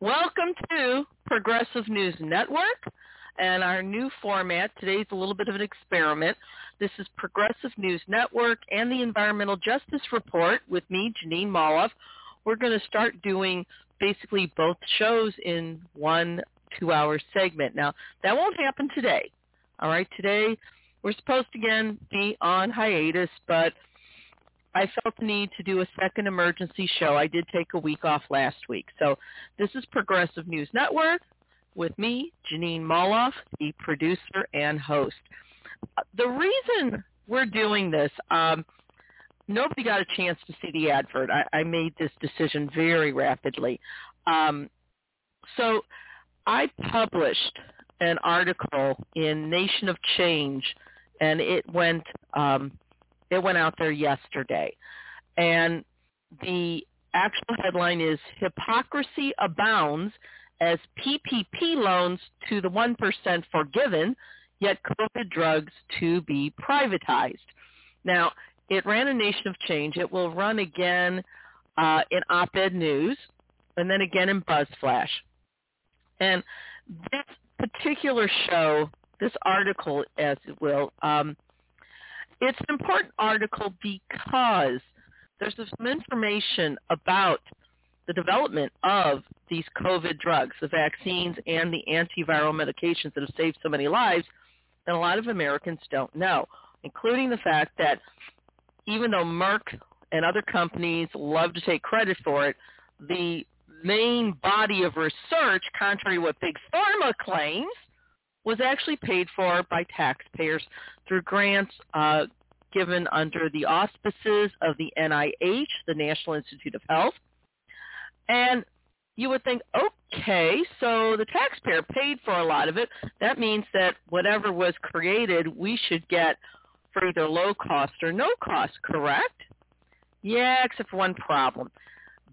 Welcome to Progressive News Network and our new format. Today's a little bit of an experiment. This is Progressive News Network and the Environmental Justice Report with me, Jeanine Molloff. We're going to start doing basically both shows in one two-hour segment. Now, that won't happen today. All right, today we're supposed to again be on hiatus, but I felt the need to do a second emergency show. I did take a week off last week. So this is Progressive News Network with me, Jeanine Molloff, the producer and host. The reason we're doing this, um, nobody got a chance to see the advert. I, I made this decision very rapidly. Um, so I published an article in Nation of Change, and it went um, it went out there yesterday. And the actual headline is Hypocrisy Abounds as PPP loans to the 1% forgiven, yet COVID drugs to be privatized. Now, it ran a Nation of Change. It will run again uh, in Op-Ed News and then again in BuzzFlash. And this particular show, this article, as it will, um, it's an important article because there's some information about the development of these COVID drugs, the vaccines and the antiviral medications that have saved so many lives that a lot of Americans don't know, including the fact that even though Merck and other companies love to take credit for it, the main body of research, contrary to what Big Pharma claims, was actually paid for by taxpayers through grants uh, given under the auspices of the NIH, the National Institute of Health. And you would think, okay, so the taxpayer paid for a lot of it. That means that whatever was created, we should get for either low cost or no cost, correct? Yeah, except for one problem.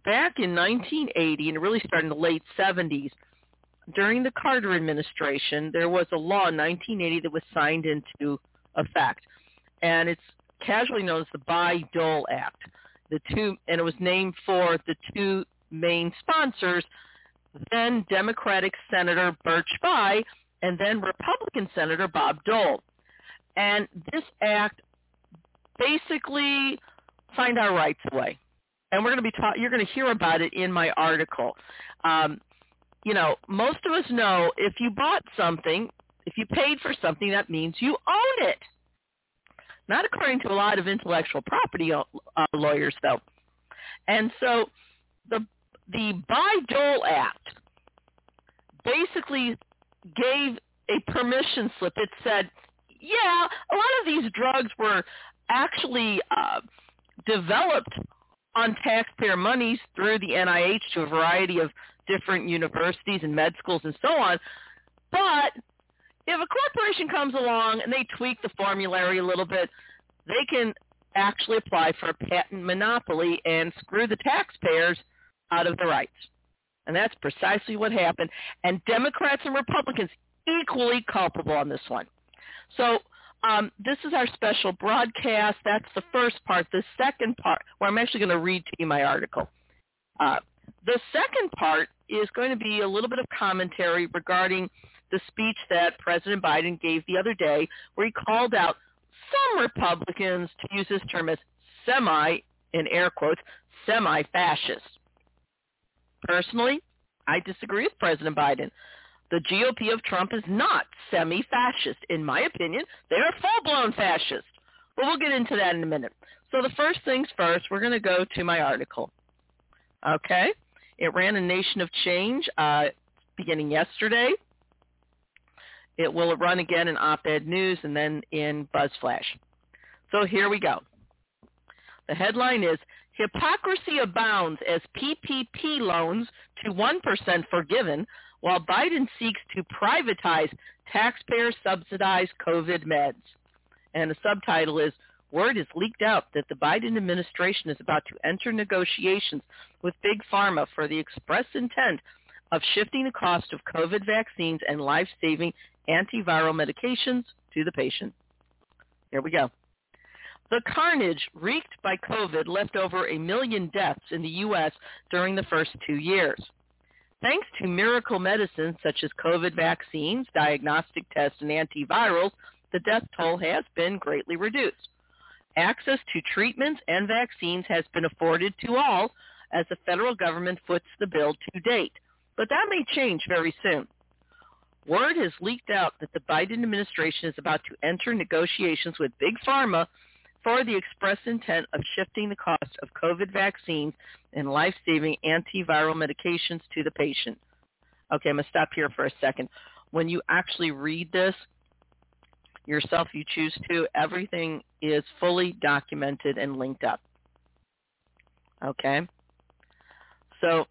Back in 1980, and really started in the late 70s, during the Carter administration, there was a law in 1980 that was signed into effect, and it's casually known as the Bayh-Dole Act. The two, and it was named for the two main sponsors, then Democratic Senator Birch Bayh and then Republican Senator Bob Dole. And this act basically signed our rights away. And we're going to be ta- you're going to hear about it in my article. Um, you know, most of us know if you bought something, if you paid for something, that means you own it. Not according to a lot of intellectual property uh, lawyers, though. And so the the Bayh-Dole Act basically gave a permission slip. It said, yeah, a lot of these drugs were actually uh, developed on taxpayer monies through the NIH to a variety of different universities and med schools and so on. But if a corporation comes along and they tweak the formulary a little bit, they can actually apply for a patent monopoly and screw the taxpayers out of the rights. And that's precisely what happened. And Democrats and Republicans equally culpable on this one. So um, this is our special broadcast. That's the first part. The second part, where I'm actually going to read to you my article. Uh, the second part is going to be a little bit of commentary regarding the speech that President Biden gave the other day where he called out some Republicans, to use this term as semi, in air quotes, semi-fascist. Personally, I disagree with President Biden. The GOP of Trump is not semi-fascist. In my opinion, they are full-blown fascist. But we'll get into that in a minute. So the first things first, we're going to go to my article. Okay? It ran a Nation of Change uh, beginning yesterday. It will run again in Op-Ed News and then in BuzzFlash. So here we go. The headline is Hypocrisy abounds as PPP loans to 1% forgiven while Biden seeks to privatize taxpayer-subsidized COVID meds. And the subtitle is Word is leaked out that the Biden administration is about to enter negotiations with Big Pharma for the express intent of shifting the cost of COVID vaccines and life-saving antiviral medications to the patient. Here we go. The carnage wreaked by COVID left over a million deaths in the U.S. during the first two years. Thanks to miracle medicines such as COVID vaccines, diagnostic tests, and antivirals, the death toll has been greatly reduced. Access to treatments and vaccines has been afforded to all as the federal government foots the bill to date. But that may change very soon. Word has leaked out that the Biden administration is about to enter negotiations with Big Pharma for the express intent of shifting the cost of COVID vaccines and life-saving antiviral medications to the patient. Okay, I'm going to stop here for a second. When you actually read this, yourself, you choose to, everything is fully documented and linked up. Okay? So,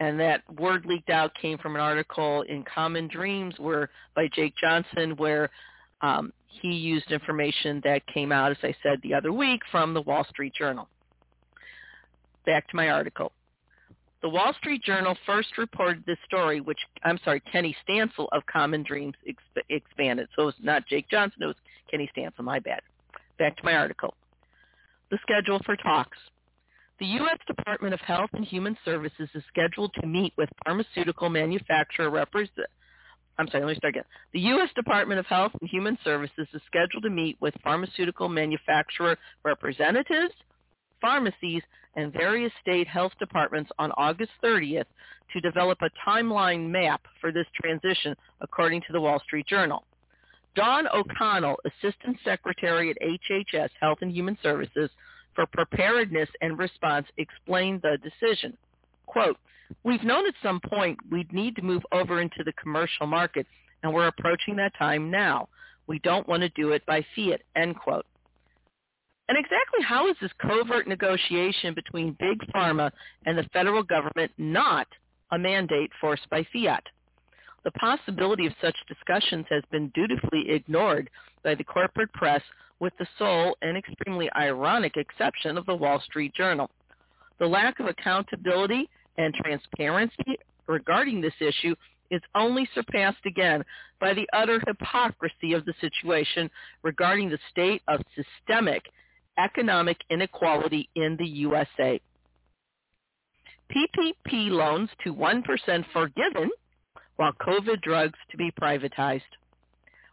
and that word leaked out came from an article in Common Dreams where by Jake Johnson where um, he used information that came out, as I said the other week, from the Wall Street Journal. Back to my article. The Wall Street Journal first reported this story, which, I'm sorry, Kenny Stancil of Common Dreams exp- expanded. So it was not Jake Johnson, it was Kenny Stancil, my bad. Back to my article. The schedule for talks. The U.S. Department of Health and Human Services is scheduled to meet with pharmaceutical manufacturer representatives I'm sorry, let me start again. The U.S. Department of Health and Human Services is scheduled to meet with pharmaceutical manufacturer representatives, pharmacies, and various state health departments on August 30th to develop a timeline map for this transition, according to the Wall Street Journal. Dawn O'Connell, Assistant Secretary at HHS Health and Human Services for Preparedness and Response, explained the decision. Quote, We've known at some point we'd need to move over into the commercial market, and we're approaching that time now. We don't want to do it by fiat, end quote. And exactly how is this covert negotiation between Big Pharma and the federal government not a mandate forced by fiat? The possibility of such discussions has been dutifully ignored by the corporate press with the sole and extremely ironic exception of the Wall Street Journal. The lack of accountability and transparency regarding this issue is only surpassed again by the utter hypocrisy of the situation regarding the state of systemic economic inequality in the USA. PPP loans to 1% forgiven, while COVID drugs to be privatized.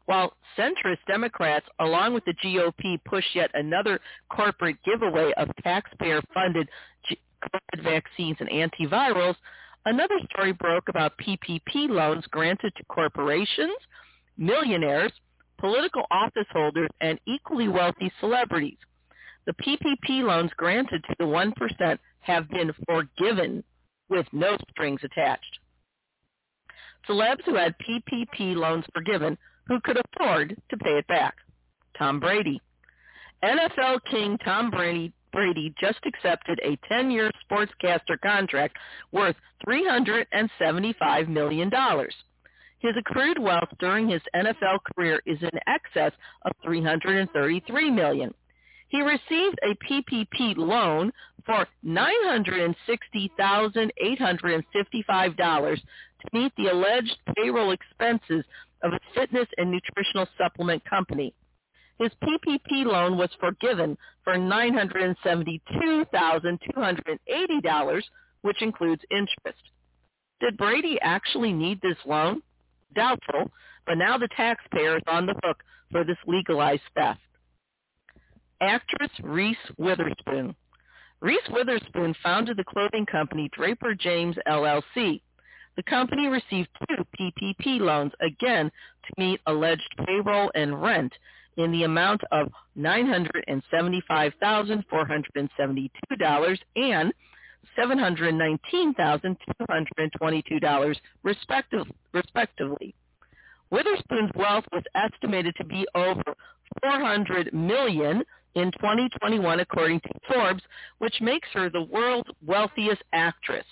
While centrist Democrats, along with the GOP, push yet another corporate giveaway of taxpayer-funded COVID vaccines and antivirals, another story broke about PPP loans granted to corporations, millionaires, political office holders, and equally wealthy celebrities. The PPP loans granted to the 1% have been forgiven with no strings attached. Celebs who had PPP loans forgiven who could afford to pay it back. Tom Brady. NFL King Tom Brady Brady just accepted a 10-year sportscaster contract worth $375 million. His accrued wealth during his NFL career is in excess of $333 million. He received a PPP loan for $960,855 to meet the alleged payroll expenses of a fitness and nutritional supplement company. His PPP loan was forgiven for $972,280, which includes interest. Did Brady actually need this loan? Doubtful, but now the taxpayer is on the hook for this legalized theft. Actress Reese Witherspoon. Reese Witherspoon founded the clothing company Draper James LLC. The company received two PPP loans, again to meet alleged payroll and rent, in the amount of $975,472 and $719,222 respective, respectively. Witherspoon's wealth was estimated to be over 400 million in 2021 according to Forbes, which makes her the world's wealthiest actress.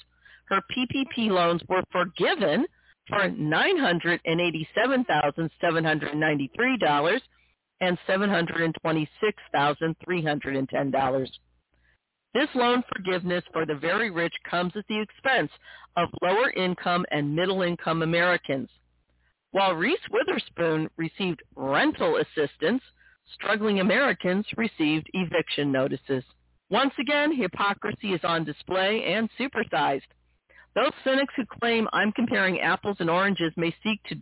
Her PPP loans were forgiven for $987,793 and $726,310. This loan forgiveness for the very rich comes at the expense of lower income and middle income Americans. While Reese Witherspoon received rental assistance, struggling Americans received eviction notices. Once again, hypocrisy is on display and supersized. Those cynics who claim I'm comparing apples and oranges may seek to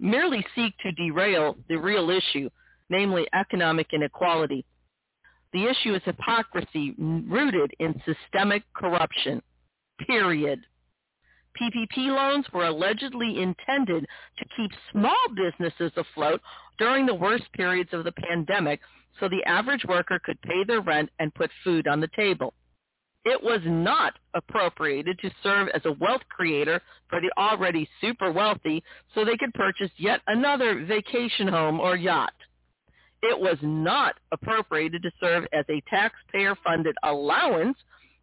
merely seek to derail the real issue, namely economic inequality. The issue is hypocrisy rooted in systemic corruption. Period. PPP loans were allegedly intended to keep small businesses afloat during the worst periods of the pandemic so the average worker could pay their rent and put food on the table. It was not appropriated to serve as a wealth creator for the already super wealthy so they could purchase yet another vacation home or yacht. It was not appropriated to serve as a taxpayer-funded allowance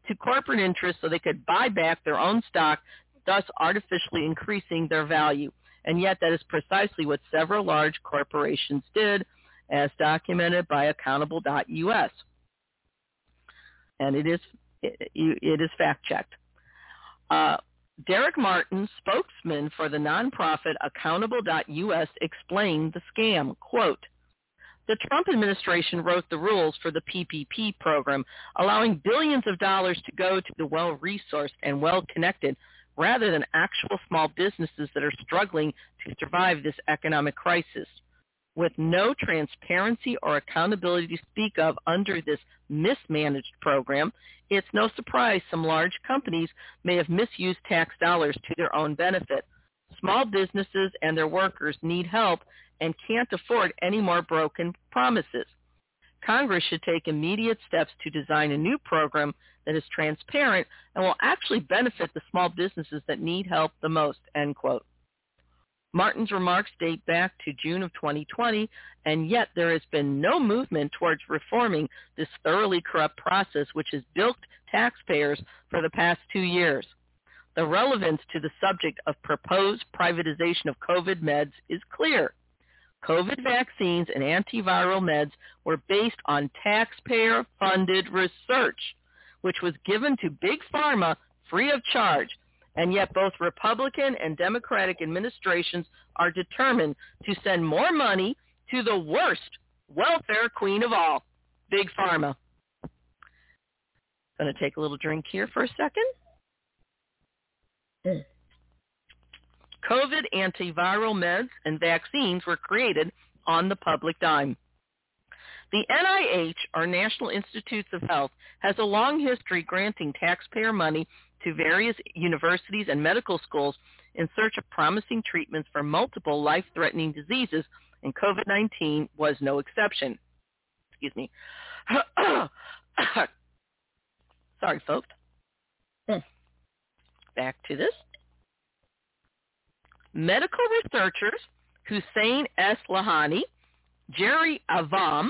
to corporate interests so they could buy back their own stock, thus artificially increasing their value. And yet that is precisely what several large corporations did, as documented by accountable.us. And it is, it, it is fact-checked. Uh, Derek Martin, spokesman for the nonprofit accountable.us, explained the scam. Quote, the Trump administration wrote the rules for the PPP program, allowing billions of dollars to go to the well-resourced and well-connected rather than actual small businesses that are struggling to survive this economic crisis. With no transparency or accountability to speak of under this mismanaged program, it's no surprise some large companies may have misused tax dollars to their own benefit. Small businesses and their workers need help and can't afford any more broken promises. Congress should take immediate steps to design a new program that is transparent and will actually benefit the small businesses that need help the most, end quote. Martin's remarks date back to June of 2020, and yet there has been no movement towards reforming this thoroughly corrupt process which has bilked taxpayers for the past two years. The relevance to the subject of proposed privatization of COVID meds is clear. COVID vaccines and antiviral meds were based on taxpayer-funded research, which was given to Big Pharma free of charge. And yet both Republican and Democratic administrations are determined to send more money to the worst welfare queen of all, Big Pharma. Going to take a little drink here for a second. Mm. COVID antiviral meds and vaccines were created on the public dime. The NIH, or National Institutes of Health, has a long history granting taxpayer money to various universities and medical schools in search of promising treatments for multiple life-threatening diseases, and COVID-19 was no exception. Excuse me. Sorry, folks. Back to this medical researchers Hussain S. Lalani, Jerry Avorn,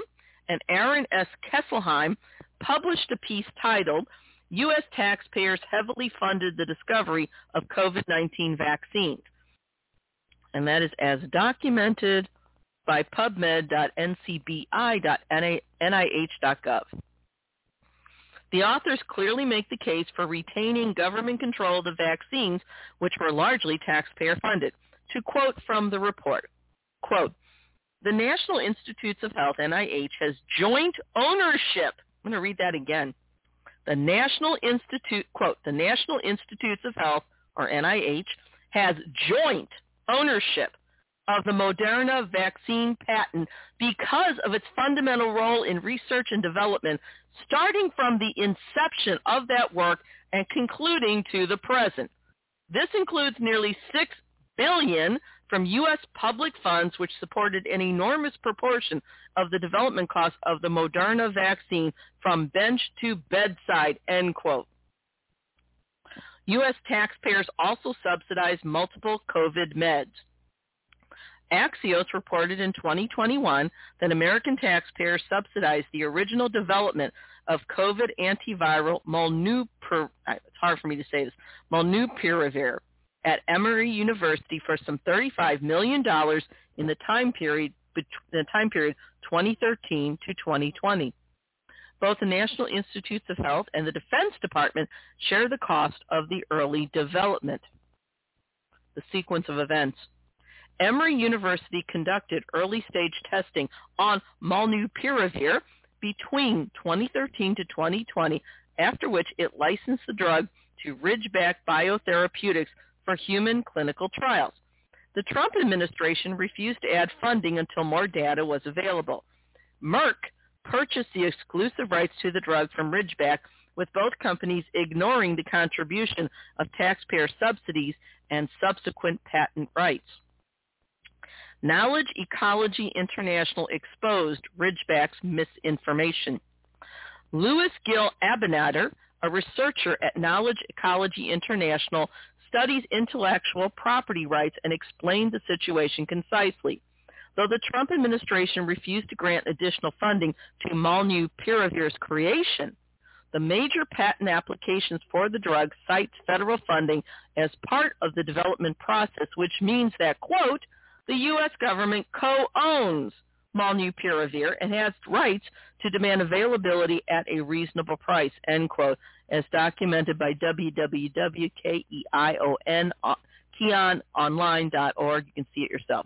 and Aaron S. Kesselheim published a piece titled U.S. Taxpayers Heavily Funded the Discovery of COVID-19 Vaccines. And that is as documented by pubmed.ncbi.nih.gov. The authors clearly make the case for retaining government control of the vaccines, which were largely taxpayer funded. To quote from the report, quote, the National Institutes of Health, NIH, has joint ownership. I'm going to read that again. The National Institute, quote, the National Institutes of Health, or NIH, has joint ownership of the Moderna vaccine patent because of its fundamental role in research and development, starting from the inception of that work and concluding to the present. This includes nearly 6 billion from U.S. public funds, which supported an enormous proportion of the development costs of the Moderna vaccine from bench to bedside, end quote. U.S. taxpayers also subsidized multiple COVID meds. Axios reported in 2021 that American taxpayers subsidized the original development of COVID antiviral molnupiravir, it's hard for me to say this, molnupiravir at Emory University for some $35 million in the time period, the time period 2013 to 2020. Both the National Institutes of Health and the Defense Department share the cost of the early development. The sequence of events. Emory University conducted early-stage testing on molnupiravir between 2013 to 2020, after which it licensed the drug to Ridgeback Biotherapeutics for human clinical trials. The Trump administration refused to add funding until more data was available. Merck purchased the exclusive rights to the drug from Ridgeback, with both companies ignoring the contribution of taxpayer subsidies and subsequent patent rights. Knowledge Ecology International exposed Ridgeback's misinformation. Luis Gil Abinader, a researcher at Knowledge Ecology International, studies intellectual property rights and explained the situation concisely. Though the Trump administration refused to grant additional funding to molnupiravir's creation, the major patent applications for the drug cite federal funding as part of the development process, which means that, quote, the U.S. government co-owns molnupiravir and has rights to demand availability at a reasonable price, end quote, as documented by www.keiononline.org. Uh, you can see it yourself.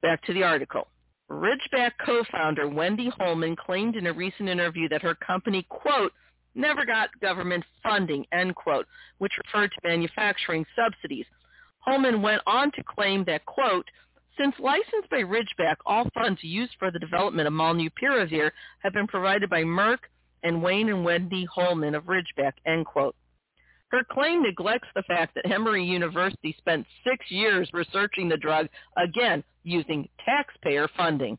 Back to the article. Ridgeback co-founder Wendy Holman claimed in a recent interview that her company, quote, never got government funding, end quote, which referred to manufacturing subsidies. Holman went on to claim that, quote, since licensed by Ridgeback, all funds used for the development of molnupiravir have been provided by Merck and Wayne and Wendy Holman of Ridgeback, end quote. Her claim neglects the fact that Emory University spent six years researching the drug, again, using taxpayer funding.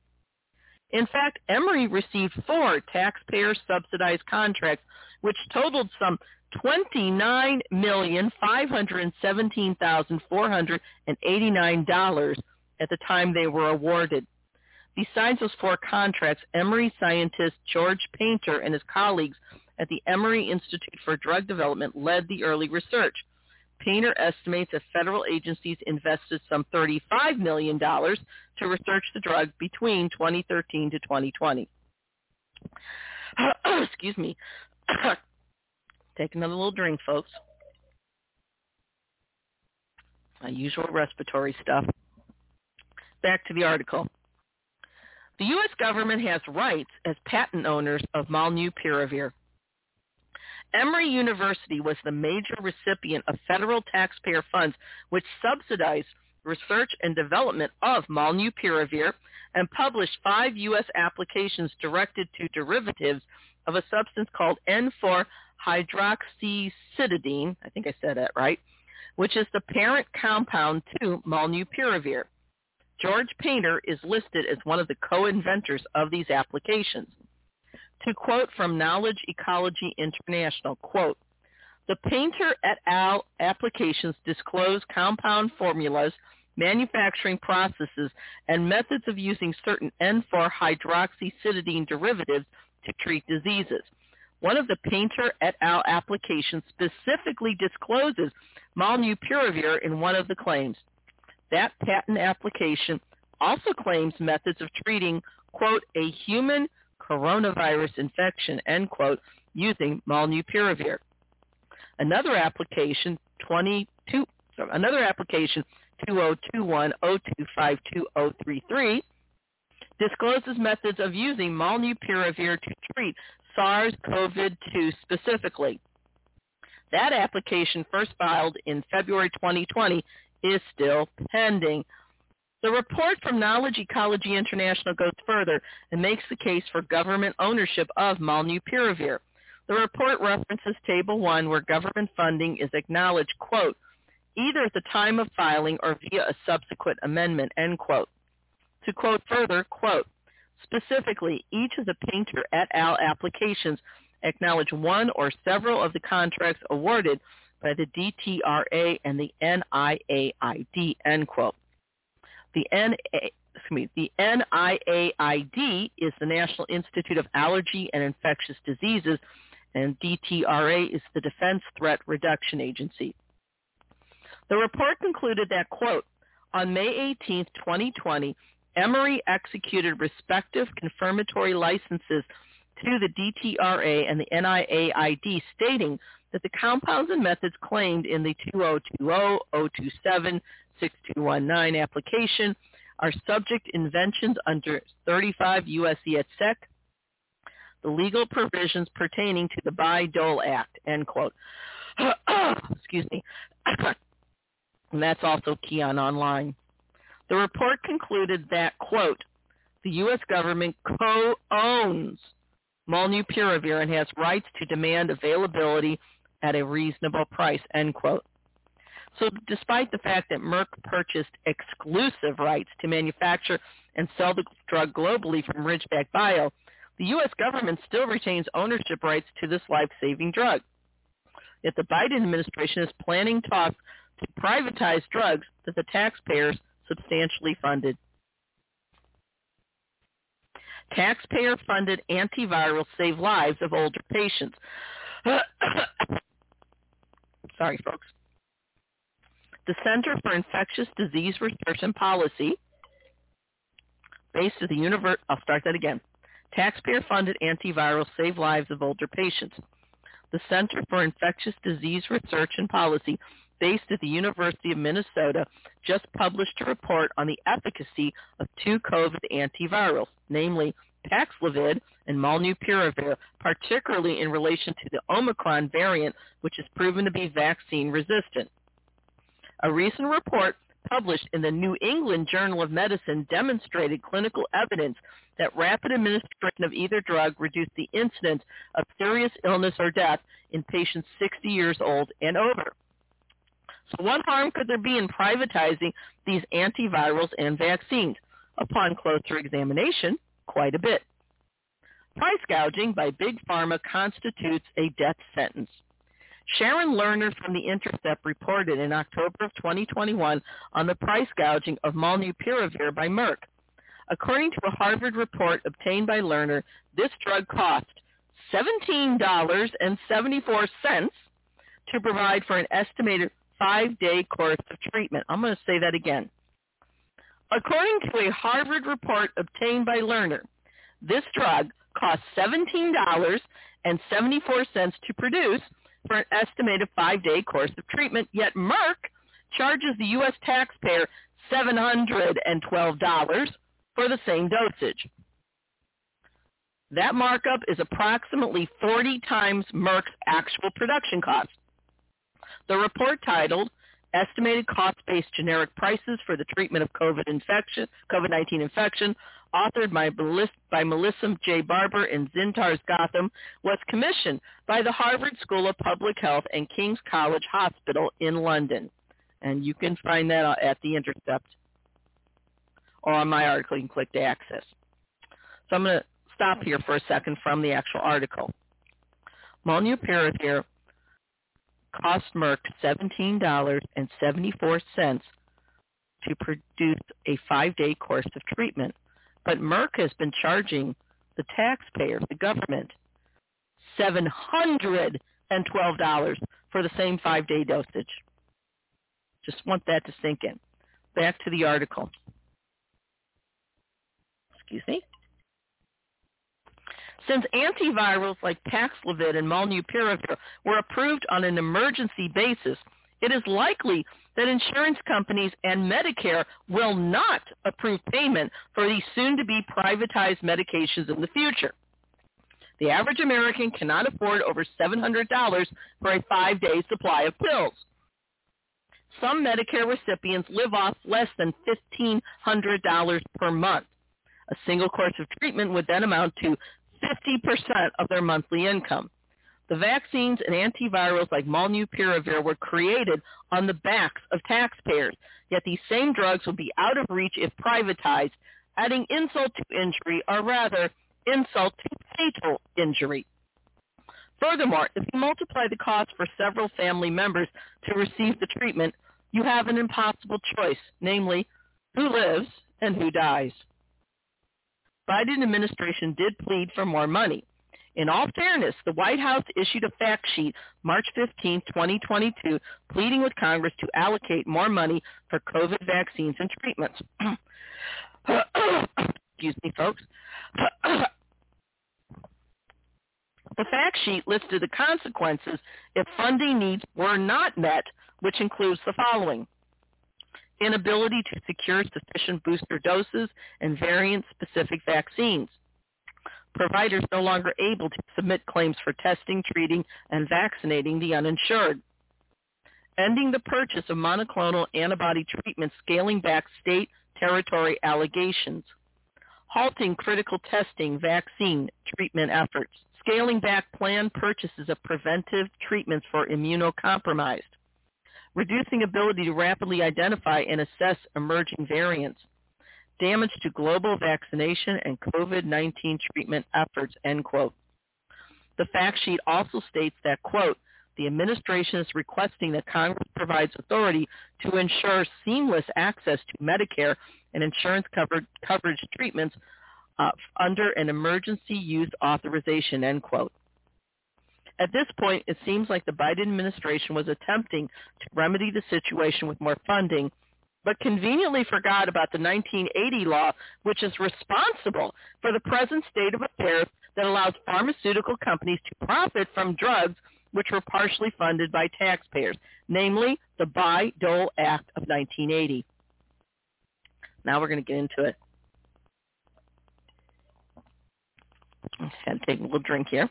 In fact, Emory received four taxpayer-subsidized contracts, which totaled some $29,517,489 at the time they were awarded. Besides those four contracts, Emory scientist George Painter and his colleagues at the Emory Institute for Drug Development led the early research. Painter estimates that federal agencies invested some $35 million to research the drug between 2013 to 2020. Excuse me. Take another little drink, folks. My usual respiratory stuff. Back to the article. The U.S. government has rights as patent owners of molnupiravir. Emory University was the major recipient of federal taxpayer funds which subsidized research and development of molnupiravir and published five U.S. applications directed to derivatives of a substance called N4-hydroxycytidine, I think I said that right, which is the parent compound to molnupiravir. George Painter is listed as one of the co-inventors of these applications. To quote from Knowledge Ecology International, quote, the Painter et al. applications disclose compound formulas, manufacturing processes, and methods of using certain N4-hydroxycytidine derivatives to treat diseases. One of the Painter et al. applications specifically discloses molnupiravir in one of the claims. That patent application also claims methods of treating, quote, a human coronavirus infection, end quote, using molnupiravir. Another application, 22, sorry, another application, 2021-0252-033, discloses methods of using molnupiravir to treat SARS-CoV-2 specifically. That application first filed in February 2020 is still pending. The report from Knowledge Ecology International goes further and makes the case for government ownership of molnupiravir. The report references Table 1 where government funding is acknowledged, quote, either at the time of filing or via a subsequent amendment, end quote. To quote further, quote, specifically, each of the Painter et al. applications acknowledge one or several of the contracts awarded by the DTRA and the NIAID, end quote. The, NA, me, the NIAID is the National Institute of Allergy and Infectious Diseases, and DTRA is the Defense Threat Reduction Agency. The report concluded that, quote, on May 18, 2020, Emory executed respective confirmatory licenses to the DTRA and the NIAID stating that the compounds and methods claimed in the 2020, 027, 6219 application are subject inventions under 35 U.S.C. sec, the legal provisions pertaining to the Bayh-Dole Act, end quote. Excuse me. and that's also key on Online. The report concluded that, quote, the U.S. government co-owns molnupiravir and has rights to demand availability at a reasonable price, end quote. So despite the fact that Merck purchased exclusive rights to manufacture and sell the drug globally from Ridgeback Bio, the U.S. government still retains ownership rights to this life-saving drug. Yet the Biden administration is planning talks to privatize drugs that the taxpayers substantially funded. Taxpayer-funded antivirals save lives of older patients. Sorry, folks. The Center for Infectious Disease Research and Policy, based at the University, I'll start that again. Taxpayer-funded antivirals save lives of older patients. The Center for Infectious Disease Research and Policy, based at the University of Minnesota, just published a report on the efficacy of two COVID antivirals, namely Paxlovid and Molnupiravir, particularly in relation to the Omicron variant, which has proven to be vaccine resistant. A recent report published in the New England Journal of Medicine demonstrated clinical evidence that rapid administration of either drug reduced the incidence of serious illness or death in patients 60 years old and over. So what harm could there be in privatizing these antivirals and vaccines? Upon closer examination, quite a bit. Price gouging by Big Pharma constitutes a death sentence. Sharon Lerner from The Intercept reported in October of 2021 on the price gouging of molnupiravir by Merck. According to a Harvard report obtained by Lerner, this drug cost $17.74 to provide for an estimated five-day course of treatment. I'm going to say that again. According to a Harvard report obtained by Lerner, this drug costs $17.74 to produce for an estimated five-day course of treatment, yet Merck charges the U.S. taxpayer $712 for the same dosage. That markup is approximately 40 times Merck's actual production cost. The report titled Estimated Cost-Based Generic Prices for the Treatment of COVID infection, COVID-19 Infection, authored by, by Melissa J. Barber and Dzintars Gotham, was commissioned by the Harvard School of Public Health and King's College Hospital in London. And you can find that at The Intercept or on my article. You can click to access. So I'm going to stop here for a second from the actual article. Molnupiravir cost Merck $17.74 to produce a five-day course of treatment. But Merck has been charging the taxpayer, the government, $712 for the same five-day dosage. Just want that to sink in. Back to the article. Excuse me. Since antivirals like Paxlovid and Molnupiravir were approved on an emergency basis, it is likely that insurance companies and Medicare will not approve payment for these soon-to-be privatized medications in the future. The average American cannot afford over $700 for a five-day supply of pills. Some Medicare recipients live off less than $1,500 per month. A single course of treatment would then amount to 50% of their monthly income. The vaccines and antivirals like molnupiravir were created on the backs of taxpayers, yet these same drugs will be out of reach if privatized, adding insult to injury, or rather, insult to fatal injury. Furthermore, if you multiply the cost for several family members to receive the treatment, you have an impossible choice, namely, who lives and who dies. Biden administration did plead for more money. In all fairness, the White House issued a fact sheet March 15, 2022, pleading with Congress to allocate more money for COVID vaccines and treatments. Excuse me, folks. the fact sheet listed the consequences if funding needs were not met, which includes the following inability to secure sufficient booster doses and variant-specific vaccines. Providers no longer able to submit claims for testing, treating, and vaccinating the uninsured. ending the purchase of monoclonal antibody treatments, scaling back state territory allegations, halting critical testing, vaccine treatment efforts, scaling back planned purchases of preventive treatments for immunocompromised, reducing ability to rapidly identify and assess emerging variants, damage to global vaccination and COVID-19 treatment efforts, end quote. The fact sheet also states that, quote, the administration is requesting that Congress provides authority to ensure seamless access to Medicare and insurance covered, coverage treatments uh, under an emergency use authorization, end quote. At this point, it seems like the Biden administration was attempting to remedy the situation with more funding, but conveniently forgot about the 1980 law, which is responsible for the present state of affairs that allows pharmaceutical companies to profit from drugs which were partially funded by taxpayers, namely the Bayh-Dole Act of 1980. Now we're going to get into it. I had to take a little drink here.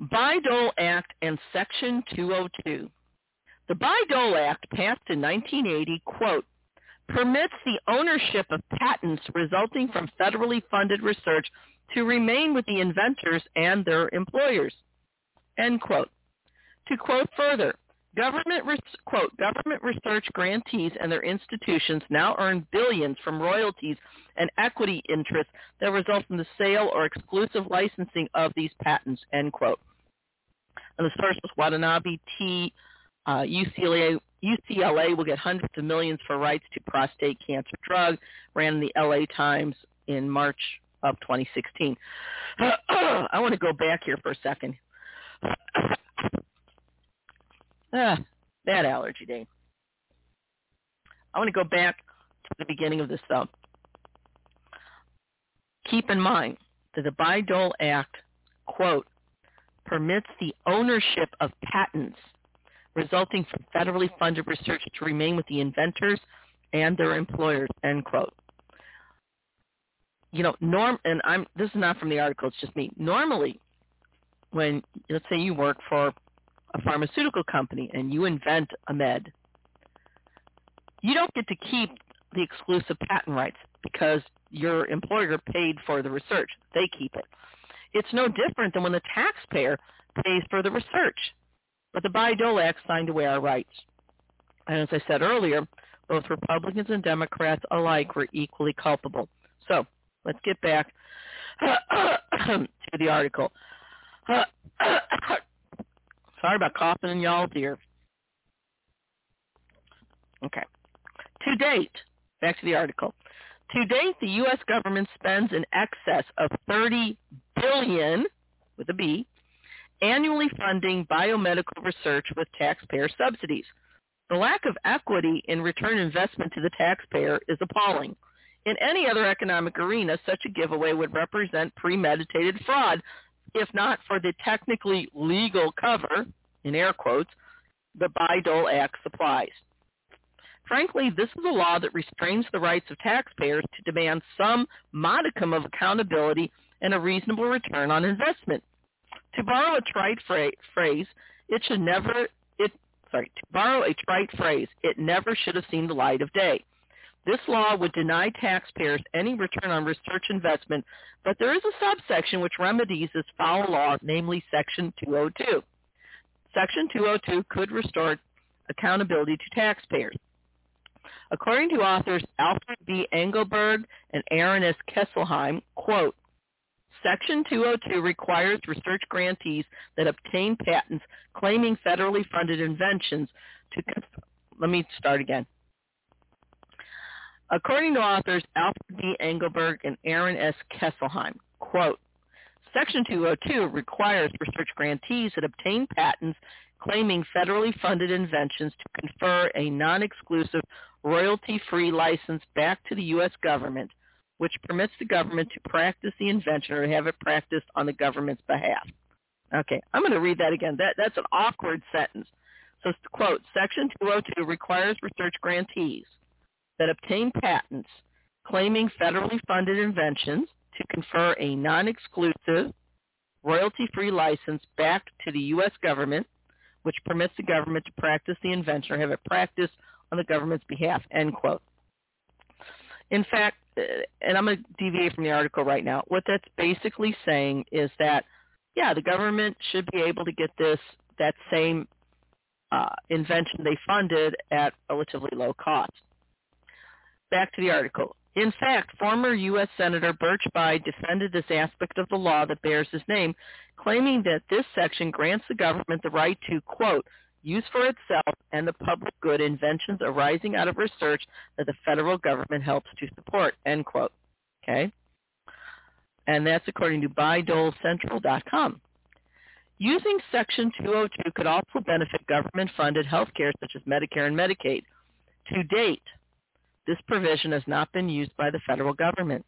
Bayh-Dole Act and Section 202. The Bayh-Dole Act, passed in 1980, quote, permits the ownership of patents resulting from federally funded research to remain with the inventors and their employers. End quote. To quote further, government, quote, government research grantees and their institutions now earn billions from royalties and equity interests that result from the sale or exclusive licensing of these patents, end quote. And the source was Watanabe T. Uh, UCLA, UCLA will get hundreds of millions for rights to prostate cancer drug, ran in the LA Times in March of 2016. I want to go back here for a second. Ah, bad allergy day. I want to go back to the beginning of this though. Keep in mind that the Bayh-Dole Act, quote, permits the ownership of patents resulting from federally funded research to remain with the inventors and their employers, end quote you know, norm, and I'm, this is not from the article, it's just me. Normally, when, let's say you work for a pharmaceutical company and you invent a med, you don't get to keep the exclusive patent rights because your employer paid for the research. They keep it. It's no different than when the taxpayer pays for the research. But the Bayh-Dole Act signed away our rights. And as I said earlier, both Republicans and Democrats alike were equally culpable. So Let's get back to the article. Sorry about coughing in y'all's ear. Okay. To date, back to the article. To date, the U.S. government spends in excess of 30 billion, with a B, annually funding biomedical research with taxpayer subsidies. The lack of equity in return investment to the taxpayer is appalling. In any other economic arena, such a giveaway would represent premeditated fraud, if not for the technically legal cover, in air quotes, the Bayh-Dole Act supplies. Frankly, this is a law that restrains the rights of taxpayers to demand some modicum of accountability and a reasonable return on investment. To borrow a trite phrase, it should never, it, sorry, to borrow a trite phrase, it never should have seen the light of day. This law would deny taxpayers any return on research investment, but there is a subsection which remedies this foul law, namely Section 202. Section 202 could restore accountability to taxpayers. According to authors Alfred B. Engelberg and Aaron S. Kesselheim, quote, Section 202 requires research grantees that obtain patents claiming federally funded inventions to, let me start again. According to authors Alfred B. Engelberg and Aaron S. Kesselheim, quote, Section 202 requires research grantees that obtain patents claiming federally funded inventions to confer a non-exclusive royalty-free license back to the U.S. government, which permits the government to practice the invention or have it practiced on the government's behalf. Okay, I'm going to read that again. That, that's an awkward sentence. So, quote, Section 202 requires research grantees that obtain patents claiming federally funded inventions to confer a non-exclusive, royalty-free license back to the U.S. government, which permits the government to practice the invention or have it practiced on the government's behalf, end quote. In fact, and I'm going to deviate from the article right now, what that's basically saying is that, yeah, the government should be able to get this, that same uh, invention they funded at relatively low cost. Back to the article. In fact, former U.S. Senator Birch Bayh defended this aspect of the law that bears his name, claiming that this section grants the government the right to, quote, use for itself and the public good inventions arising out of research that the federal government helps to support, end quote. Okay? And that's according to BayhDoleCentral.com. Using Section 202 could also benefit government-funded health care such as Medicare and Medicaid. To date, this provision has not been used by the federal government.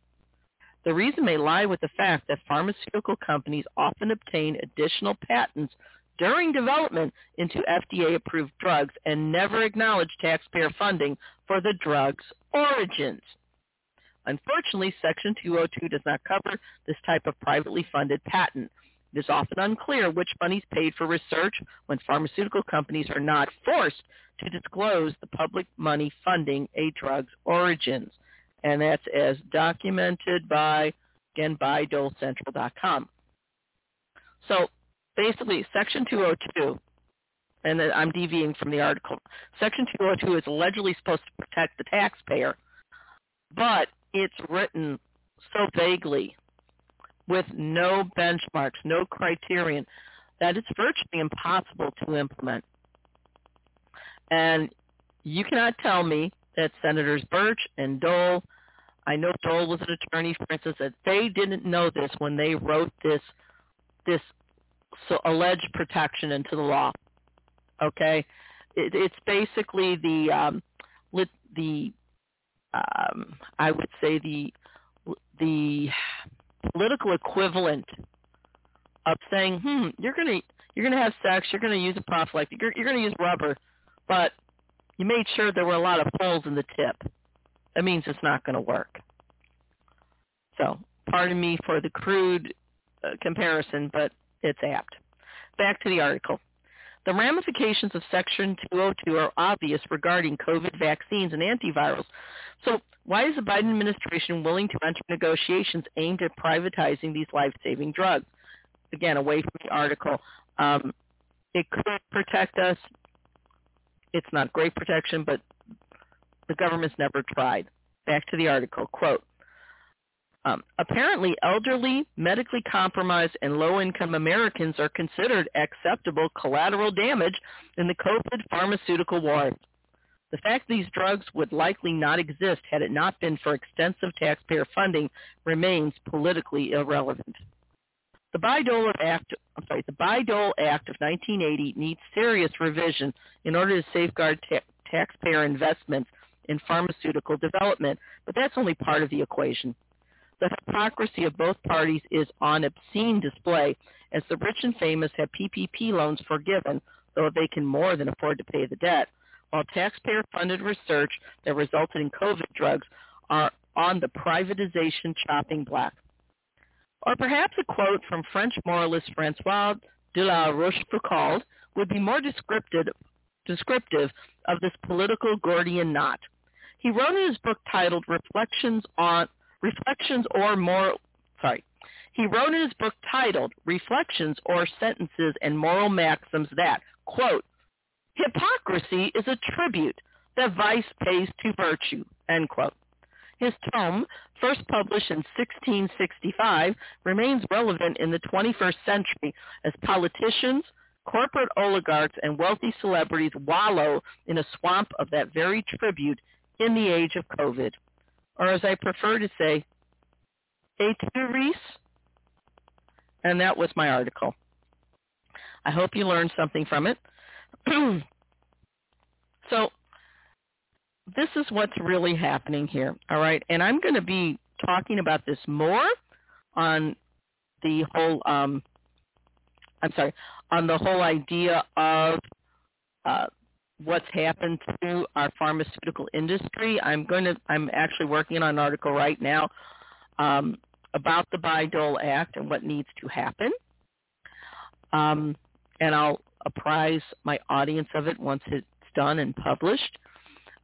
The reason may lie with the fact that pharmaceutical companies often obtain additional patents during development into FDA-approved drugs and never acknowledge taxpayer funding for the drug's origins. Unfortunately, Section 202 does not cover this type of privately funded patent. It is often unclear which money is paid for research when pharmaceutical companies are not forced to disclose the public money funding a drug's origins. And that's as documented by, again, BayhDoleCentral.com. So basically, Section 202, and I'm deviating from the article, Section 202 is allegedly supposed to protect the taxpayer, but it's written so vaguely with no benchmarks, no criterion, that it's virtually impossible to implement. And you cannot tell me that Senators Birch and Dole, I know Dole was an attorney, for instance, that they didn't know this when they wrote this this so alleged protection into the law. Okay, it, it's basically the um, the um, I would say the the political equivalent of saying, hmm, you're gonna you're gonna have sex, you're gonna use a prophylactic, you're, you're gonna use rubber, but you made sure there were a lot of holes in the tip. That means it's not to work. So, pardon me for the crude uh, comparison, but it's apt. Back to the article. The ramifications of Section 202 are obvious regarding COVID vaccines and antivirals. So why is the Biden administration willing to enter negotiations aimed at privatizing these life-saving drugs? Again, away from the article. Um, it could protect us. It's not great protection, but the government's never tried. Back to the article. Quote, um, apparently, elderly, medically compromised, and low-income Americans are considered acceptable collateral damage in the COVID pharmaceutical war. The fact these drugs would likely not exist had it not been for extensive taxpayer funding remains politically irrelevant. The Bayh-Dole Act, I'm sorry, the Bayh-Dole Act of 1980 needs serious revision in order to safeguard ta- taxpayer investments in pharmaceutical development, but that's only part of the equation. The hypocrisy of both parties is on obscene display as the rich and famous have PPP loans forgiven, though they can more than afford to pay the debt, while taxpayer-funded research that resulted in COVID drugs are on the privatization chopping block. Or perhaps a quote from French moralist Francois de la Rochefoucauld would be more descriptive, descriptive of this political Gordian knot. He wrote in his book titled Reflections on Reflections or Moral, sorry, he wrote in his book titled Reflections or Sentences and Moral Maxims that, quote, hypocrisy is a tribute that vice pays to virtue, end quote. His tome, first published in 1665, remains relevant in the 21st century as politicians, corporate oligarchs, and wealthy celebrities wallow in a swamp of that very tribute in the age of COVID or as I prefer to say, a Reese. And that was my article. I hope you learned something from it. so this is what's really happening here, all right? And I'm going to be talking about this more on the whole, um, I'm sorry, on the whole idea of uh, what's happened to our pharmaceutical industry. I'm going to I'm actually working on an article right now um, about the Bayh-Dole Act and what needs to happen. Um, and I'll apprise my audience of it once it's done and published.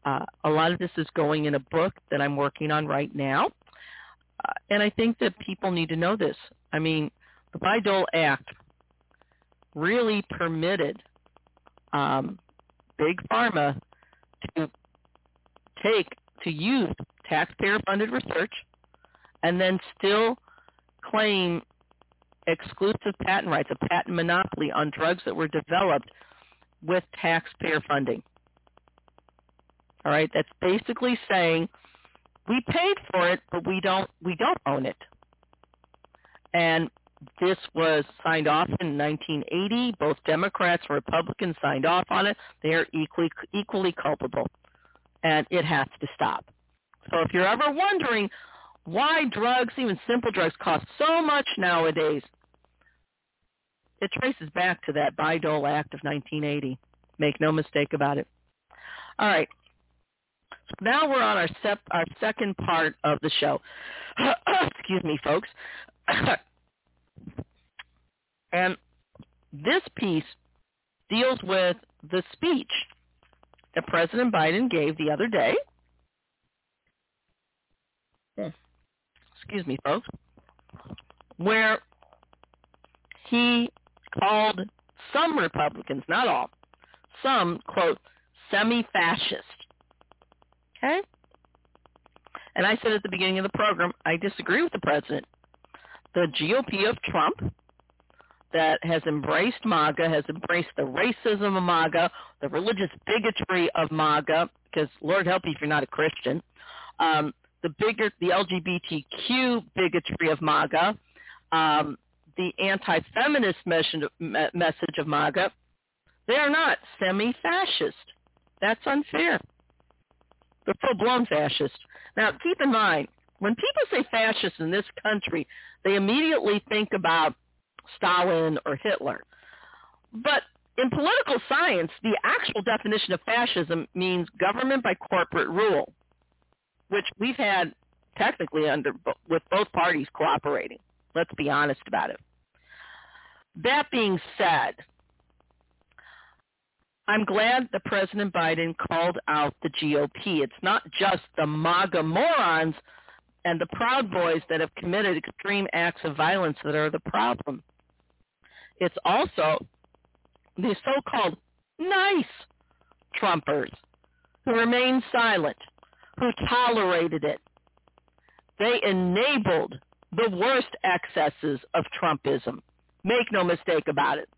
Uh, a lot of this is going in a book that I'm working on right now. Uh, and I think that people need to know this. I mean, the Bayh-Dole Act really permitted um, big pharma to take to use taxpayer-funded research and then still claim exclusive patent rights, a patent monopoly on drugs that were developed with taxpayer funding. All right, that's basically saying we paid for it, but we don't we don't own it. And this was signed off in 1980. Both Democrats and Republicans signed off on it. They are equally equally culpable, and it has to stop. So if you're ever wondering why drugs, even simple drugs, cost so much nowadays, it traces back to that Bayh-Dole Act of 1980. Make no mistake about it. All right. So Now we're on our, sep- our second part of the show. Excuse me, folks. and this piece deals with the speech that President Biden gave the other day. Excuse me, folks. Where he called some Republicans, not all, some, quote, semi-fascist. Okay? And I said at the beginning of the program, I disagree with the president. The GOP of Trump that has embraced MAGA, has embraced the racism of MAGA, the religious bigotry of MAGA, because Lord help you if you're not a Christian, um, the bigger the LGBTQ bigotry of MAGA, um, the anti-feminist message of MAGA, they are not semi-fascist. That's unfair. They're full-blown fascist. Now, keep in mind, when people say fascist in this country, they immediately think about Stalin or Hitler. But in political science, the actual definition of fascism means government by corporate rule, which we've had technically under with both parties cooperating. Let's be honest about it. That being said, I'm glad that President Biden called out the GOP. It's not just the MAGA morons and the Proud Boys that have committed extreme acts of violence that are the problem. It's also the so-called nice Trumpers who remained silent, who tolerated it. They enabled the worst excesses of Trumpism. Make no mistake about it.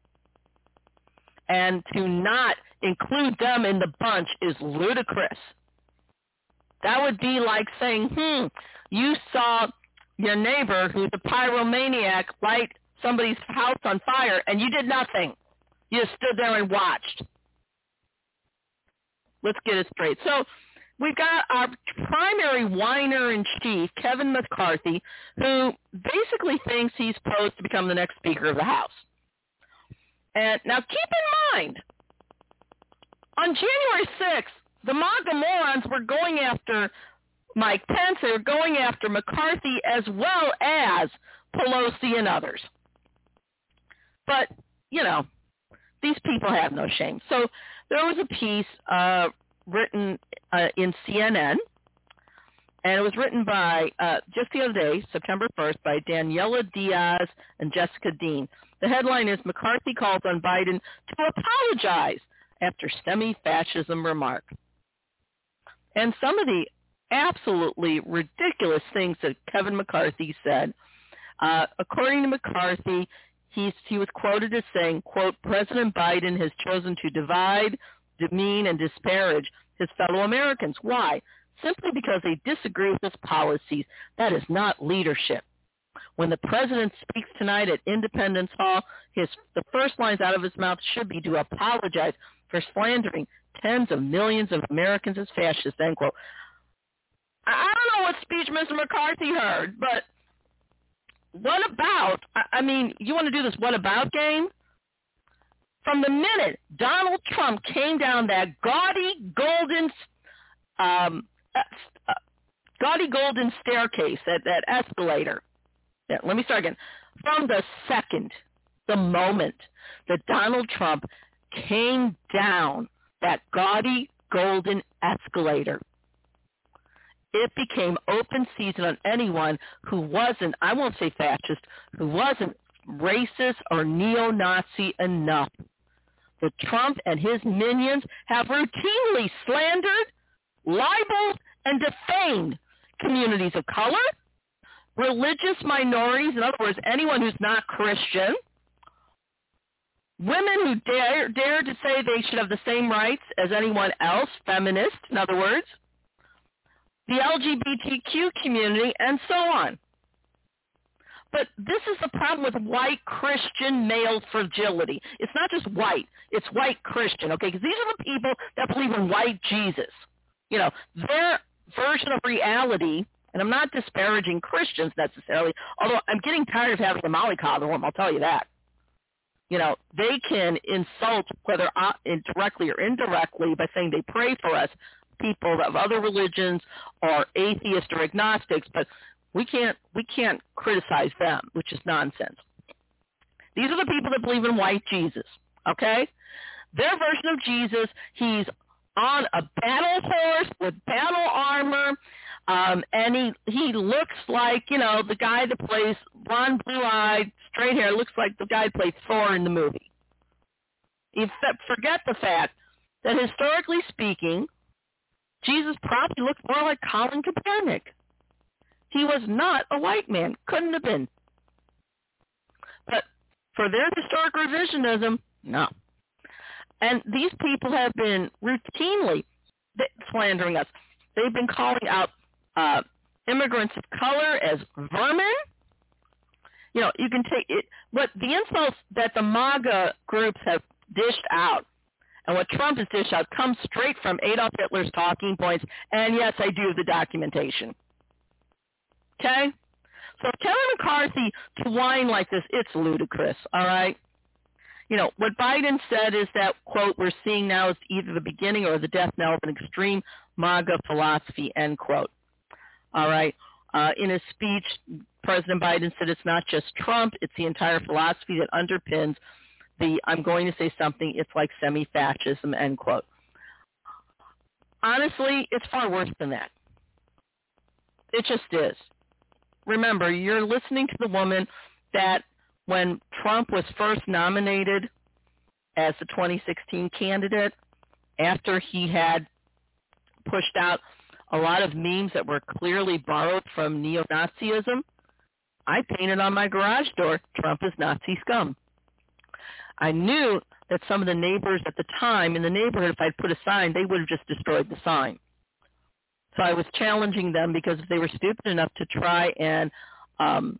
And to not include them in the bunch is ludicrous. That would be like saying, hmm, you saw your neighbor who's a pyromaniac light somebody's house on fire and you did nothing. You just stood there and watched. Let's get it straight. So we've got our primary whiner in chief, Kevin McCarthy, who basically thinks he's supposed to become the next Speaker of the House. And now keep in mind, on January 6th, the MAGA morons were going after Mike Pence. Were going after McCarthy as well as Pelosi and others. But, you know, these people have no shame. So there was a piece uh, written uh, in CNN, and it was written by, uh, just the other day, September 1st, by Daniela Diaz and Jessica Dean. The headline is McCarthy calls on Biden to apologize after semi-fascism remark. And some of the absolutely ridiculous things that Kevin McCarthy said. Uh, according to McCarthy, he's, he was quoted as saying, quote, President Biden has chosen to divide, demean, and disparage his fellow Americans. Why? Simply because they disagree with his policies. That is not leadership. When the president speaks tonight at Independence Hall, his the first lines out of his mouth should be to apologize for slandering tens of millions of Americans as fascists. End quote. I don't know what speech Mr. McCarthy heard, but what about? I mean, you want to do this what about game? From the minute Donald Trump came down that gaudy golden, um, uh, gaudy golden staircase, that that escalator. Yeah, let me start again. From the second, the moment that Donald Trump came down that gaudy golden escalator. It became open season on anyone who wasn't, I won't say fascist, who wasn't racist or neo-Nazi enough. The Trump and his minions have routinely slandered, libeled, and defamed communities of color, religious minorities, in other words, anyone who's not Christian, women who dare, dare to say they should have the same rights as anyone else, feminist, in other words, the LGBTQ community, and so on. But this is the problem with white Christian male fragility. It's not just white. It's white Christian, okay? Because these are the people that believe in white Jesus. You know, their version of reality, and I'm not disparaging Christians necessarily, although I'm getting tired of having the mollycoddle them, I'll tell you that. You know, they can insult, whether uh, directly or indirectly, by saying they pray for us, people of other religions or atheists or agnostics, but we can't we can't criticize them, which is nonsense. These are the people that believe in white Jesus. Okay? Their version of Jesus, he's on a battle horse with battle armor, um, and he he looks like you know the guy that plays blonde, blue-eyed, straight hair looks like the guy that played Thor in the movie. You forget the fact that historically speaking, Jesus probably looked more like Colin Kaepernick. He was not a white man. Couldn't have been. But for their historic revisionism, no. And these people have been routinely slandering us. They've been calling out uh, immigrants of color as vermin. You know, you can take it. What the insults that the MAGA groups have dished out and what Trump has dished out comes straight from Adolf Hitler's talking points. And yes, I do the documentation. Okay? So Kevin McCarthy to whine like this, it's ludicrous, all right? You know, what Biden said is that, quote, we're seeing now is either the beginning or the death knell of an extreme MAGA philosophy, end quote. All right. Uh, in his speech, President Biden said it's not just Trump, it's the entire philosophy that underpins the I'm going to say something, it's like semi-fascism, end quote. Honestly, it's far worse than that. It just is remember, you're listening to the woman that when Trump was first nominated as the 2016 candidate, after he had pushed out a lot of memes that were clearly borrowed from neo-Nazism, I painted on my garage door, Trump is Nazi scum. I knew that some of the neighbors at the time in the neighborhood, if I'd put a sign, they would have just destroyed the sign. So I was challenging them because if they were stupid enough to try and um,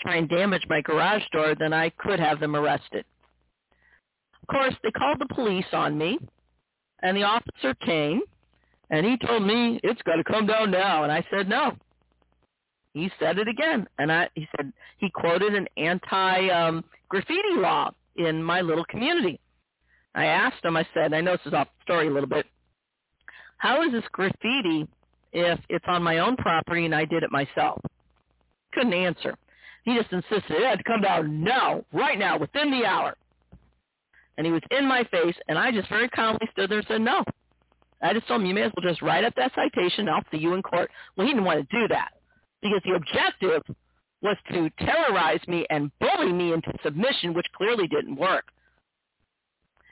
try and damage my garage door, then I could have them arrested. Of course, they called the police on me, and the officer came, and he told me it's got to come down now, and I said no. He said it again, and I he said he quoted an anti um, graffiti law in my little community. I asked him. I said, I know this is off the story a little bit. How is this graffiti if it's on my own property and I did it myself? Couldn't answer. He just insisted it had to come down now, right now, within the hour. And he was in my face, and I just very calmly stood there and said, no. I just told him, you may as well just write up that citation. I'll see you in court. Well, he didn't want to do that because the objective was to terrorize me and bully me into submission, which clearly didn't work.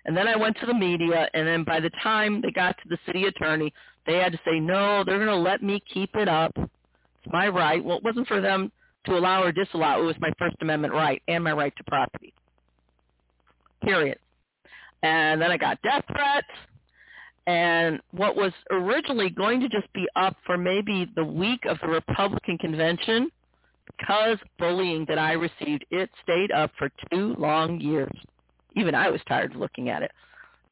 And then I went to the media, and then by the time they got to the city attorney, they had to say, no, they're going to let me keep it up. It's my right. Well, it wasn't for them to allow or disallow. It was my First Amendment right and my right to property. Period. And then I got death threats. And what was originally going to just be up for maybe the week of the Republican convention, because bullying that I received, it stayed up for two long years even I was tired of looking at it.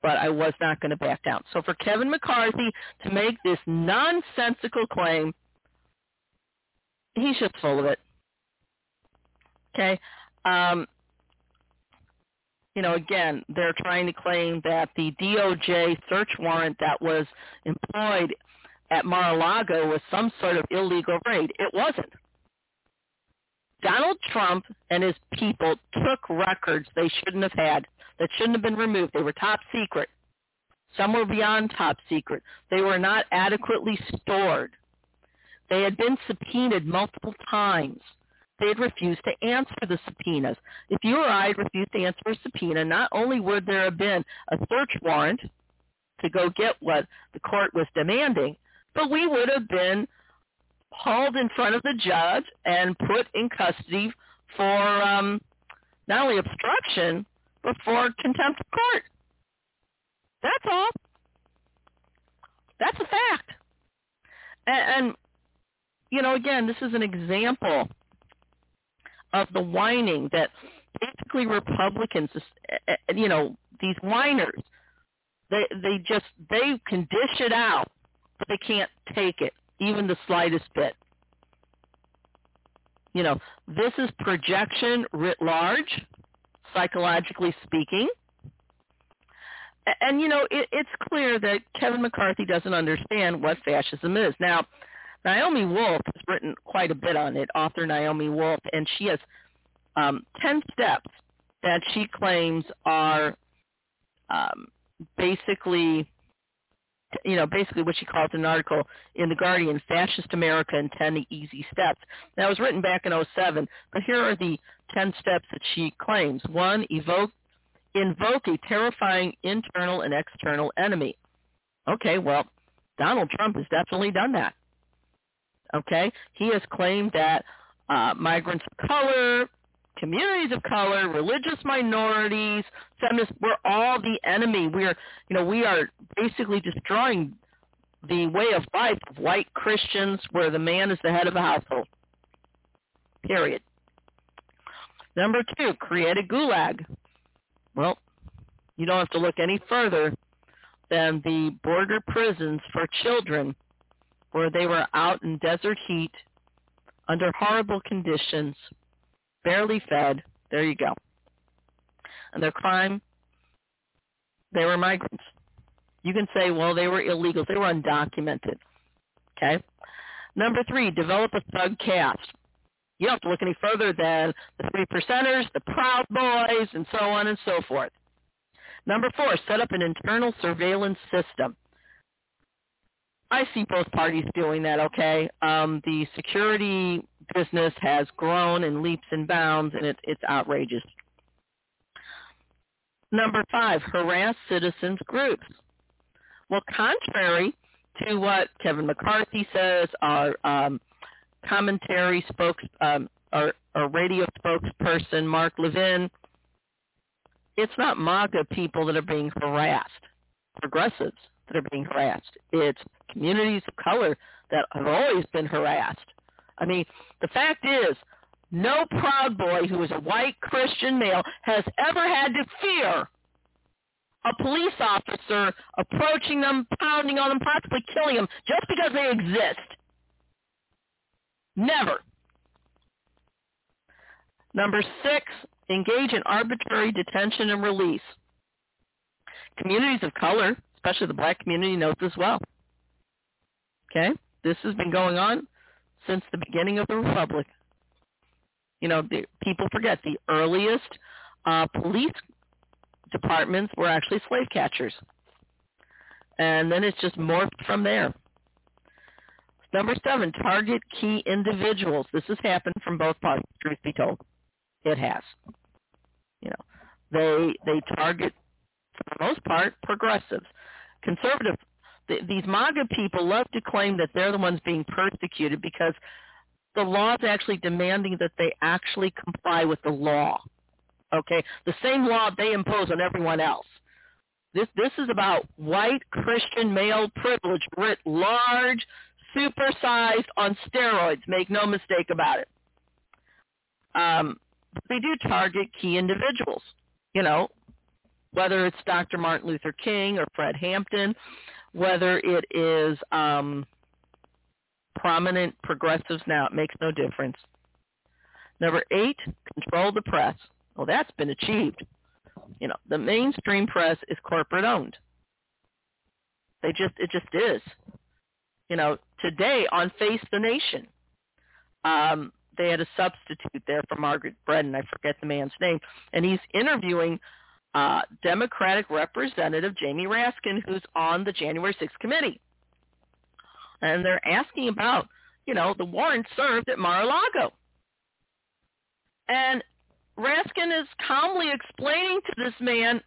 But I was not going to back down. So for Kevin McCarthy to make this nonsensical claim, he's just full of it. Okay. Um, you know, again, they're trying to claim that the DOJ search warrant that was employed at Mar-a-Lago was some sort of illegal raid. It wasn't. Donald Trump and his people took records they shouldn't have had that shouldn't have been removed. They were top secret. Some were beyond top secret. They were not adequately stored. They had been subpoenaed multiple times. They had refused to answer the subpoenas. If you or I had refused to answer a subpoena, not only would there have been a search warrant to go get what the court was demanding, but we would have been hauled in front of the judge and put in custody for um, not only obstruction, but for contempt of court. That's all. That's a fact. And, and you know, again, this is an example of the whining that basically Republicans, eh, eh, you know, these whiners, they they just they can dish it out, but they can't take it even the slightest bit. You know, this is projection writ large, psychologically speaking. And, you know, it, it's clear that Kevin McCarthy doesn't understand what fascism is. Now, Naomi Wolf has written quite a bit on it, author Naomi Wolf, and she has um, 10 steps that she claims are um, basically you know, basically what she calls an article in The Guardian, Fascist America and 10 Easy Steps. That was written back in 07, but here are the 10 steps that she claims. One, evoke, invoke a terrifying internal and external enemy. Okay, well, Donald Trump has definitely done that. Okay, he has claimed that uh, migrants of color, communities of color, religious minorities, feminists, we're all the enemy. We are, you know, we are basically destroying the way of life of white Christians where the man is the head of the household. Period. Number two, create a gulag. Well, you don't have to look any further than the border prisons for children where they were out in desert heat under horrible conditions barely fed. There you go. And their crime, they were migrants. You can say, well, they were illegals. They were undocumented. Okay? Number three, develop a thug caste. You don't have to look any further than the three percenters, the Proud Boys, and so on and so forth. Number four, set up an internal surveillance system. I see both parties doing that, okay? Um, the security business has grown in leaps and bounds, and it, it's outrageous. Number five, harass citizens groups. Well, contrary to what Kevin McCarthy says, our um, commentary spokes, um, our, our radio spokesperson, Mark Levin, it's not MAGA people that are being harassed, progressives that are being harassed. It's communities of color that have always been harassed. I mean, the fact is, no Proud Boy who is a white Christian male has ever had to fear a police officer approaching them, pounding on them, possibly killing them just because they exist. Never. Number six, engage in arbitrary detention and release. Communities of color, especially the black community, knows as well. Okay? This has been going on since the beginning of the republic. You know, the, people forget the earliest uh, police departments were actually slave catchers. And then it's just morphed from there. Number seven, target key individuals. This has happened from both parties, truth be told. It has. You know, they they target for the most part progressives. Conservative the, these MAGA people love to claim that they're the ones being persecuted because the law is actually demanding that they actually comply with the law. Okay, the same law they impose on everyone else. This this is about white Christian male privilege writ large, supersized on steroids. Make no mistake about it. Um, they do target key individuals. You know, whether it's Dr. Martin Luther King or Fred Hampton, whether it is um, prominent progressives now, it makes no difference. Number eight, control the press. Well, that's been achieved. You know, the mainstream press is corporate owned. They just, it just is. You know, today on Face the Nation, um, they had a substitute there for Margaret Brennan. I forget the man's name, and he's interviewing uh, Democratic Representative Jamie Raskin, who's on the January 6th committee. And they're asking about, you know, the warrant served at Mar-a-Lago. And Raskin is calmly explaining to this man,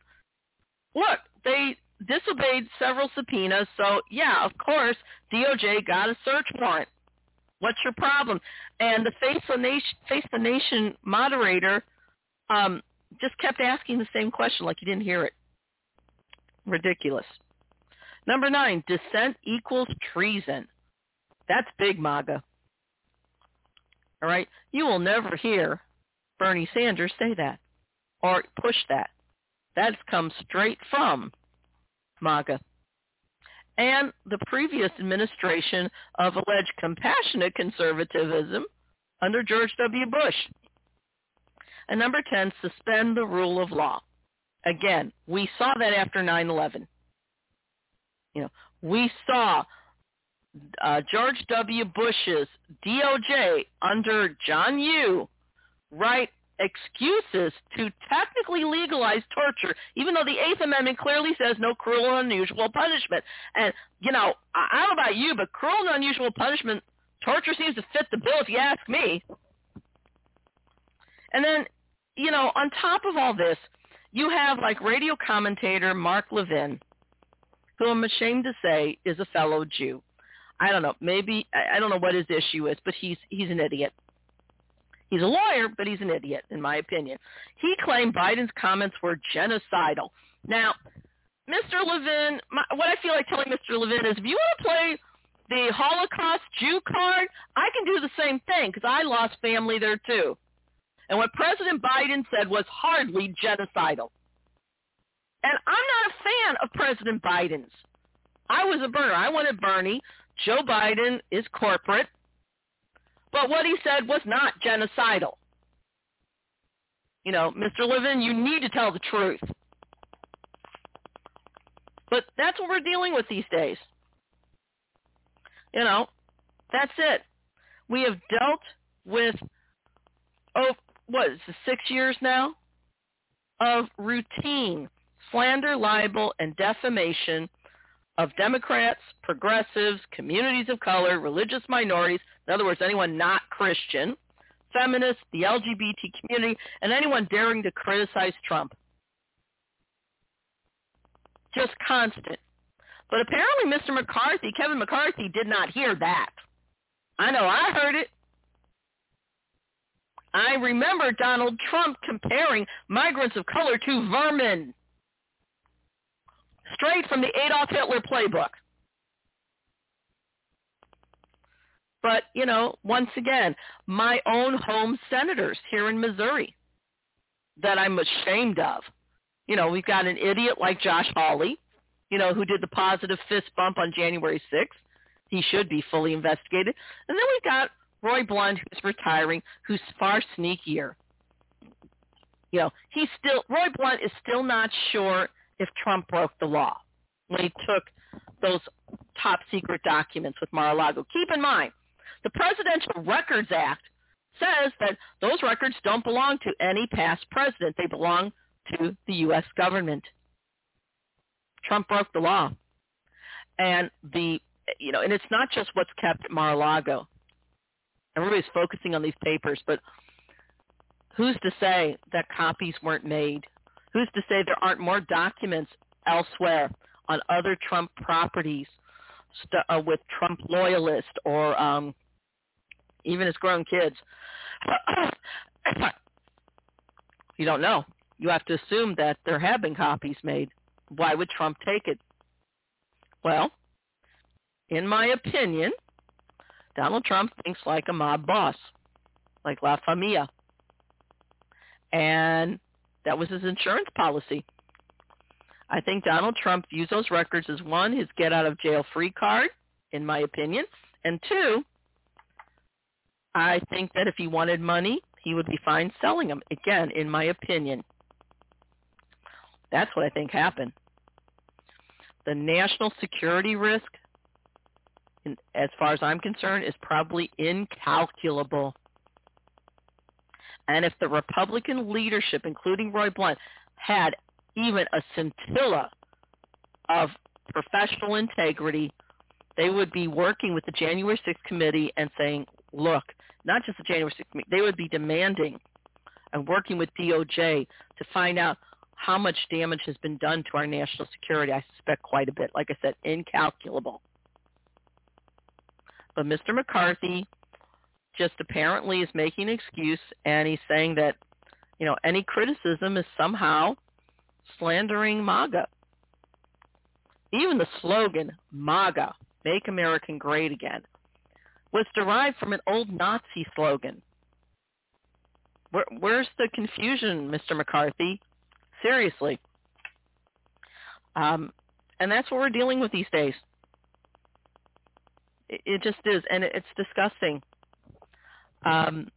look, they disobeyed several subpoenas, so yeah, of course, DOJ got a search warrant. What's your problem? And the Face the Nation, Face the Nation moderator um, just kept asking the same question like you didn't hear it. Ridiculous. Number nine, dissent equals treason. That's big MAGA. All right? You will never hear Bernie Sanders say that or push that. That's come straight from MAGA. And the previous administration of alleged compassionate conservatism under George W. Bush. And number 10, suspend the rule of law. Again, we saw that after 9-11. You know, we saw uh, George W. Bush's DOJ under John Yoo write excuses to technically legalize torture, even though the Eighth Amendment clearly says no cruel and unusual punishment. And, you know, I don't know about you, but cruel and unusual punishment, torture seems to fit the bill if you ask me. And then, you know, on top of all this, you have like radio commentator Mark Levin, who I'm ashamed to say is a fellow Jew. I don't know, maybe I don't know what his issue is, but he's he's an idiot. He's a lawyer, but he's an idiot, in my opinion. He claimed Biden's comments were genocidal. Now, Mr. Levin, my, what I feel like telling Mr. Levin is if you want to play the Holocaust Jew card, I can do the same thing because I lost family there too. And what President Biden said was hardly genocidal. And I'm not a fan of President Biden's. I was a burner. I wanted Bernie. Joe Biden is corporate. But what he said was not genocidal. You know, Mr. Levin, you need to tell the truth. But that's what we're dealing with these days. You know, that's it. We have dealt with, oh, what is it, six years now of routine slander, libel, and defamation of Democrats, progressives, communities of color, religious minorities, in other words, anyone not Christian, feminists, the LGBT community, and anyone daring to criticize Trump. Just constant. But apparently Mr. McCarthy, Kevin McCarthy, did not hear that. I know I heard it. I remember Donald Trump comparing migrants of color to vermin. Straight from the Adolf Hitler playbook. But, you know, once again, my own home senators here in Missouri that I'm ashamed of. You know, we've got an idiot like Josh Hawley, you know, who did the positive fist bump on January 6th. He should be fully investigated. And then we've got Roy Blunt, who's retiring, who's far sneakier. You know, he's still, Roy Blunt is still not sure if Trump broke the law when he took those top secret documents with Mar-a-Lago. Keep in mind, the Presidential Records Act says that those records don't belong to any past president. They belong to the U.S. government. Trump broke the law. And the, you know, and it's not just what's kept at Mar-a-Lago. Everybody's focusing on these papers, but who's to say that copies weren't made? Who's to say there aren't more documents elsewhere on other Trump properties st- uh, with Trump loyalists or um, even as grown kids. you don't know. You have to assume that there have been copies made. Why would Trump take it? Well, in my opinion, Donald Trump thinks like a mob boss, like La Familia. And that was his insurance policy. I think Donald Trump views those records as one, his get out of jail free card, in my opinion, and two, I think that if he wanted money, he would be fine selling them. Again, in my opinion. That's what I think happened. The national security risk, as far as I'm concerned, is probably incalculable. And if the Republican leadership, including Roy Blunt, had even a scintilla of professional integrity, they would be working with the January 6th committee and saying, look, not just the January 6th committee, they would be demanding and working with DOJ to find out how much damage has been done to our national security. I suspect quite a bit. Like I said, incalculable. But Mr. McCarthy just apparently is making an excuse and he's saying that, you know, any criticism is somehow slandering MAGA. Even the slogan, MAGA, Make America Great Again, was derived from an old Nazi slogan. Where, where's the confusion, Mr. McCarthy? Seriously. Um, and that's what we're dealing with these days. It, just is, and it, it's disgusting. Um,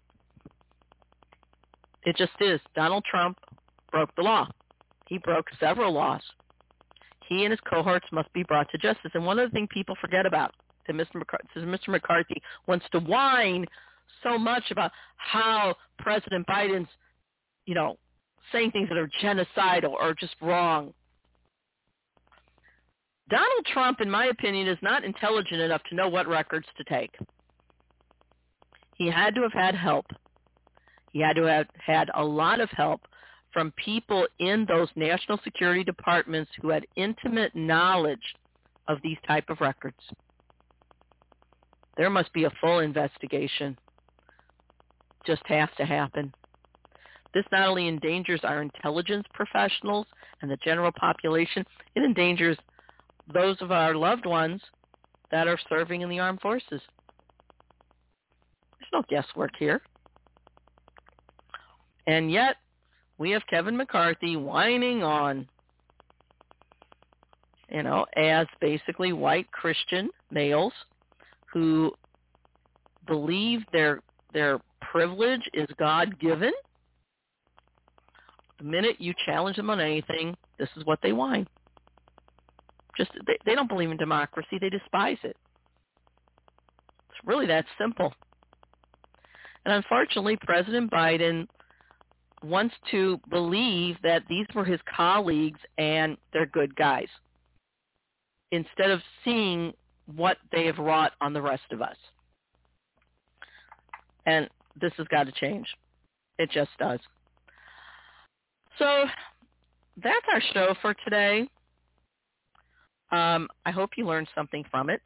it just is. Donald Trump broke the law. He broke several laws. He and his cohorts must be brought to justice. And one of the things people forget about that Mr. McCarthy, Mr. McCarthy wants to whine so much about how President Biden's, you know, saying things that are genocidal or just wrong. Donald Trump, in my opinion, is not intelligent enough to know what records to take. He had to have had help. He had to have had a lot of help from people in those national security departments who had intimate knowledge of these type of records. There must be a full investigation. Just has to happen. This not only endangers our intelligence professionals and the general population, it endangers those of our loved ones that are serving in the armed forces. There's no guesswork here. And yet, we have Kevin McCarthy whining on, you know, as basically white Christian males who believe their their privilege is God given. The minute you challenge them on anything, this is what they whine. Just they, they don't believe in democracy; they despise it. It's really that simple. And unfortunately, President Biden wants to believe that these were his colleagues and they're good guys instead of seeing what they have wrought on the rest of us. And this has got to change. It just does. So that's our show for today. Um, I hope you learned something from it.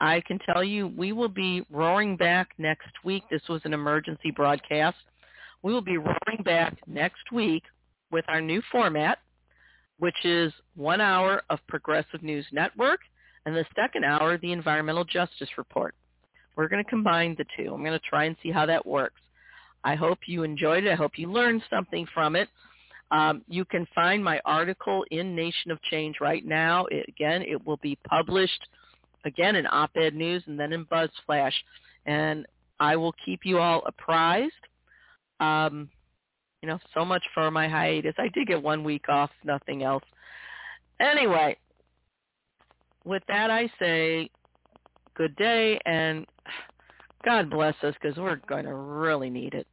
I can tell you we will be roaring back next week. This was an emergency broadcast. We will be roaring back next week with our new format, which is one hour of Progressive News Network and the second hour, the Environmental Justice Report. We're going to combine the two. I'm going to try and see how that works. I hope you enjoyed it. I hope you learned something from it. Um, you can find my article in Nation of Change right now. It, again, it will be published again in Op-Ed News and then in BuzzFlash. And I will keep you all apprised. Um, you know, so much for my hiatus. I did get one week off, nothing else. Anyway, with that I say good day and God bless us because we're going to really need it.